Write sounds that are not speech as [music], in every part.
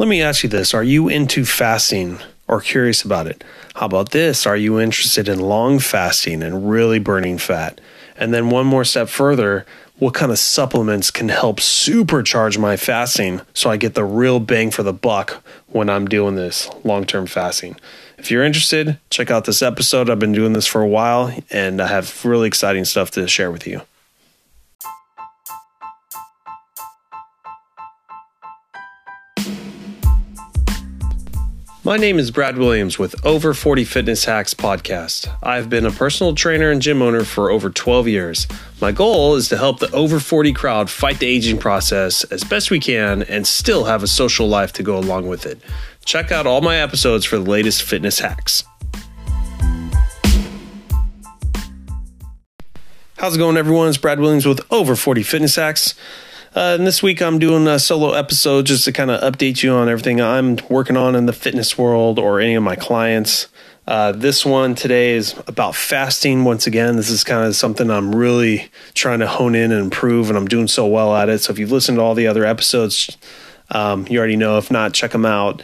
Let me ask you this Are you into fasting or curious about it? How about this? Are you interested in long fasting and really burning fat? And then one more step further, what kind of supplements can help supercharge my fasting so I get the real bang for the buck when I'm doing this long term fasting? If you're interested, check out this episode. I've been doing this for a while and I have really exciting stuff to share with you. My name is Brad Williams with Over 40 Fitness Hacks podcast. I've been a personal trainer and gym owner for over 12 years. My goal is to help the over 40 crowd fight the aging process as best we can and still have a social life to go along with it. Check out all my episodes for the latest fitness hacks. How's it going, everyone? It's Brad Williams with Over 40 Fitness Hacks. Uh, and this week I'm doing a solo episode just to kind of update you on everything I'm working on in the fitness world or any of my clients. Uh, this one today is about fasting. Once again, this is kind of something I'm really trying to hone in and improve, and I'm doing so well at it. So if you've listened to all the other episodes, um, you already know. If not, check them out.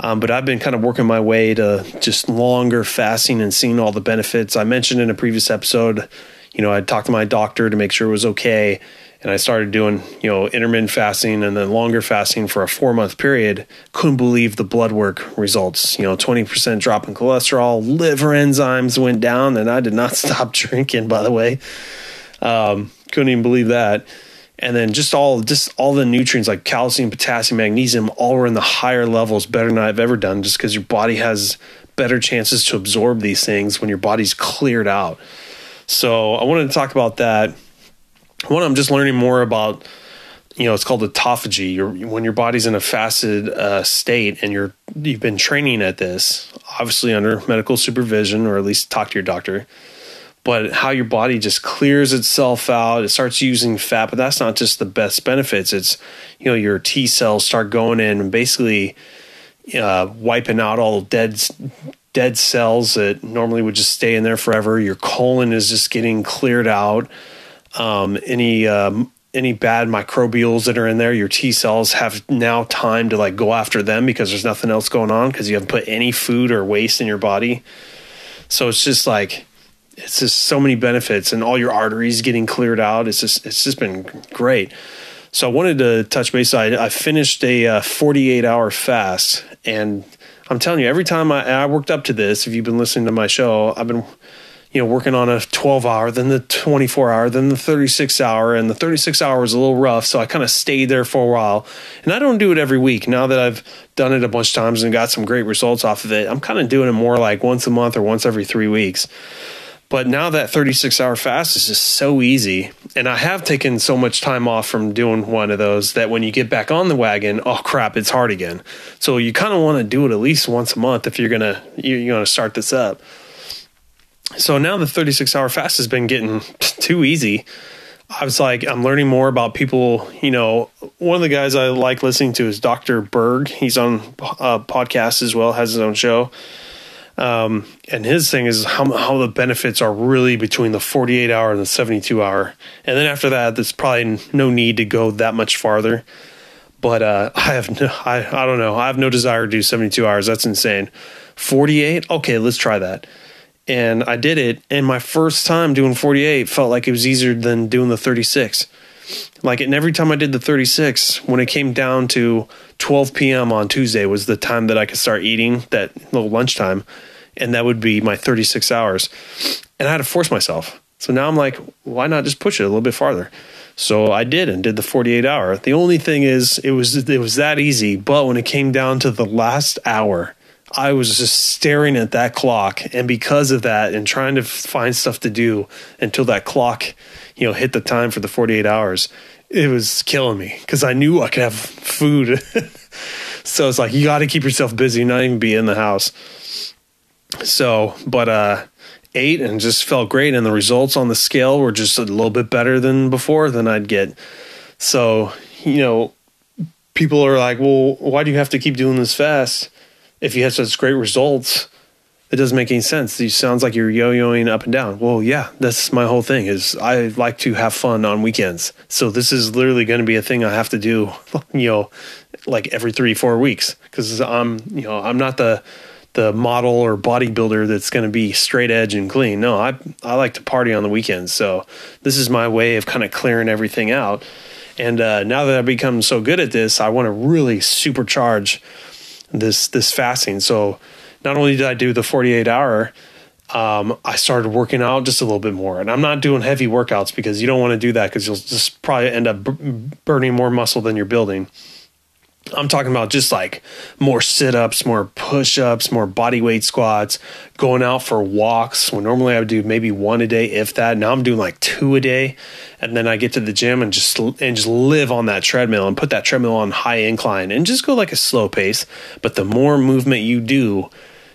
Um, but I've been kind of working my way to just longer fasting and seeing all the benefits. I mentioned in a previous episode, you know, I talked to my doctor to make sure it was okay and I started doing, you know, intermittent fasting and then longer fasting for a four month period. Couldn't believe the blood work results. You know, 20% drop in cholesterol, liver enzymes went down, and I did not [laughs] stop drinking, by the way. Um, couldn't even believe that. And then just all just all the nutrients like calcium, potassium, magnesium, all were in the higher levels, better than I've ever done, just because your body has better chances to absorb these things when your body's cleared out. So I wanted to talk about that one, I'm just learning more about, you know, it's called autophagy. Your when your body's in a fasted uh, state and you're you've been training at this, obviously under medical supervision or at least talk to your doctor. But how your body just clears itself out, it starts using fat, but that's not just the best benefits. It's you know your T cells start going in and basically uh, wiping out all dead dead cells that normally would just stay in there forever. Your colon is just getting cleared out um, any um, any bad microbials that are in there, your T cells have now time to like go after them because there's nothing else going on because you haven't put any food or waste in your body. So it's just like it's just so many benefits and all your arteries getting cleared out. It's just it's just been great. So I wanted to touch base. I, I finished a uh, 48 hour fast, and I'm telling you, every time I, I worked up to this, if you've been listening to my show, I've been you know, working on a 12 hour, then the 24 hour, then the 36 hour, and the 36 hour was a little rough. So I kind of stayed there for a while. And I don't do it every week. Now that I've done it a bunch of times and got some great results off of it, I'm kind of doing it more like once a month or once every three weeks. But now that 36 hour fast is just so easy. And I have taken so much time off from doing one of those that when you get back on the wagon, oh crap, it's hard again. So you kind of want to do it at least once a month if you're to, you're to start this up so now the 36 hour fast has been getting too easy. I was like, I'm learning more about people. You know, one of the guys I like listening to is Dr. Berg. He's on a podcast as well, has his own show. Um, and his thing is how, how the benefits are really between the 48 hour and the 72 hour. And then after that, there's probably no need to go that much farther. But uh, [laughs] I have no, I, I don't know. I have no desire to do 72 hours. That's insane. 48? Okay, let's try that and I did it. And my first time doing 48 felt like it was easier than doing the 36. Like, and every time I did the 36, when it came down to 12 p.m. on Tuesday, was the time that I could start eating that little lunchtime, and that would be my 36 hours. And I had to force myself. So now I'm like, why not just push it a little bit farther? So I did and did the 48 hour. The only thing is, it was it was that easy. But when it came down to the last hour, I was just staring at that clock, and because of that, and trying to find stuff to do until that clock, you know, hit the time for the 48 hours, it was killing me because I knew I could have food. [laughs] so it's like you got to keep yourself busy, not even be in the house. So, but uh, ate and just felt great, and the results on the scale were just a little bit better than before than I'd get. So, you know, people are like, "Well, why do you have to keep doing this fast?" If you have such great results, it doesn't make any sense. It sounds like you're yo-yoing up and down. Well, yeah, that's my whole thing is I like to have fun on weekends. So this is literally going to be a thing I have to do, [laughs] you know, like every three, four weeks because I'm, you know, I'm not the, the model or bodybuilder that's going to be straight edge and clean. No, I, I like to party on the weekends. So this is my way of kind of clearing everything out. And uh, now that I've become so good at this, I want to really supercharge this, this fasting. So, not only did I do the 48 hour, um, I started working out just a little bit more. And I'm not doing heavy workouts because you don't want to do that because you'll just probably end up b- burning more muscle than you're building. I'm talking about just like more sit ups, more push ups, more body weight squats, going out for walks. When normally I would do maybe one a day, if that. Now I'm doing like two a day, and then I get to the gym and just and just live on that treadmill and put that treadmill on high incline and just go like a slow pace. But the more movement you do,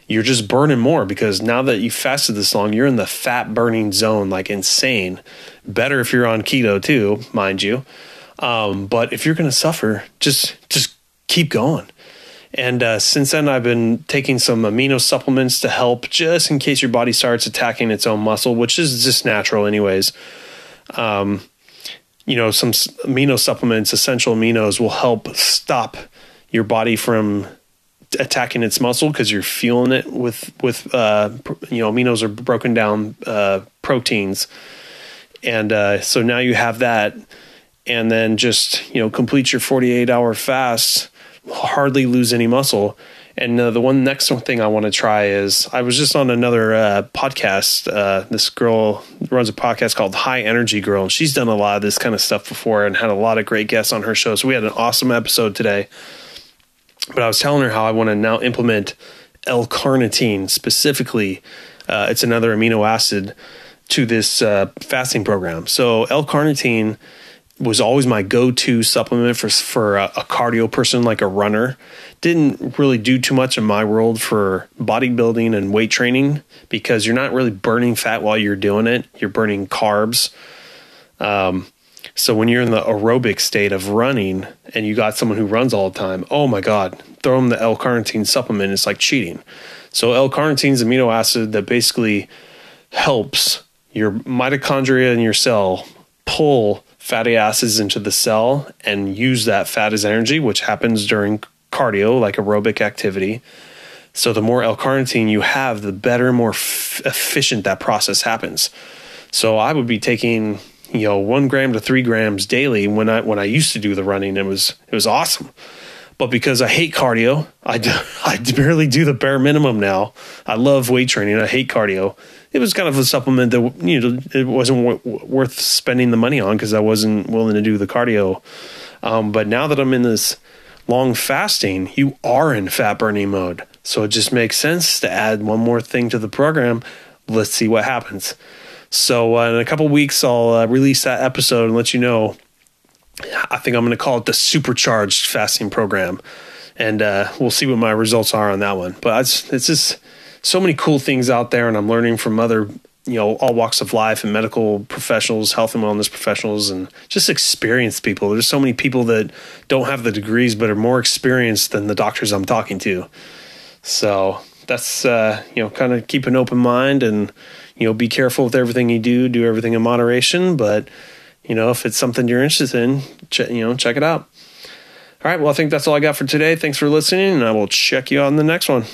you're just burning more because now that you fasted this long, you're in the fat burning zone like insane. Better if you're on keto too, mind you. Um, but if you're to suffer, just just keep going. And uh, since then, I've been taking some amino supplements to help, just in case your body starts attacking its own muscle, which is just natural, anyways. Um, you know, some amino supplements, essential aminos, will help stop your body from attacking its muscle because you're fueling it with with uh, you know aminos are broken down uh, proteins, and uh, so now you have that, and then just you know complete your 48 hour fast, hardly lose any muscle. And uh, the one next thing I want to try is I was just on another uh, podcast. Uh, this girl runs a podcast called High Energy Girl, and she's done a lot of this kind of stuff before and had a lot of great guests on her show. So we had an awesome episode today but I was telling her how I want to now implement L-carnitine specifically. Uh, it's another amino acid to this uh, fasting program. So L-carnitine was always my go-to supplement for for a, a, cardio person like a runner. Didn't really do too much in my world for bodybuilding and weight training because you're not really burning fat while you're doing it. You're burning carbs. Um, so when you're in the aerobic state of running and you got someone who runs all the time, oh my God, throw them the L-carnitine supplement. It's like cheating. So L-carnitine is amino acid that basically helps your mitochondria in your cell pull fatty acids into the cell and use that fat as energy, which happens during cardio, like aerobic activity. So the more L-carnitine you have, the better, more f- efficient that process happens. So I would be taking you know one gram to three grams daily when I when I used to do the running. It was it was awesome. But because I hate cardio, I, do, [laughs] I barely do the bare minimum now. I love weight training. I hate cardio. It was kind of a supplement that you know it wasn't w- worth spending the money on because I wasn't willing to do the cardio. Um, but now that I'm in this long fasting, you are in fat burning mode. So it just makes sense to add one more thing to the program. Let's see what happens. So uh, in a couple weeks, I'll uh, release that episode and let you know. I think I'm going to call it the supercharged fasting program, and uh, we'll see what my results are on that one. But it's, it's just so many cool things out there, and I'm learning from other you know all walks of life and medical professionals health and wellness professionals and just experienced people there's so many people that don't have the degrees but are more experienced than the doctors i'm talking to so that's uh, you know kind of keep an open mind and you know, be careful with everything you do, do everything in moderation. But, you know, if it's something you're interested in, ch- you know, check it out. All right. Well, I think that's all I got for today. Thanks for listening, and I will check you on the next one.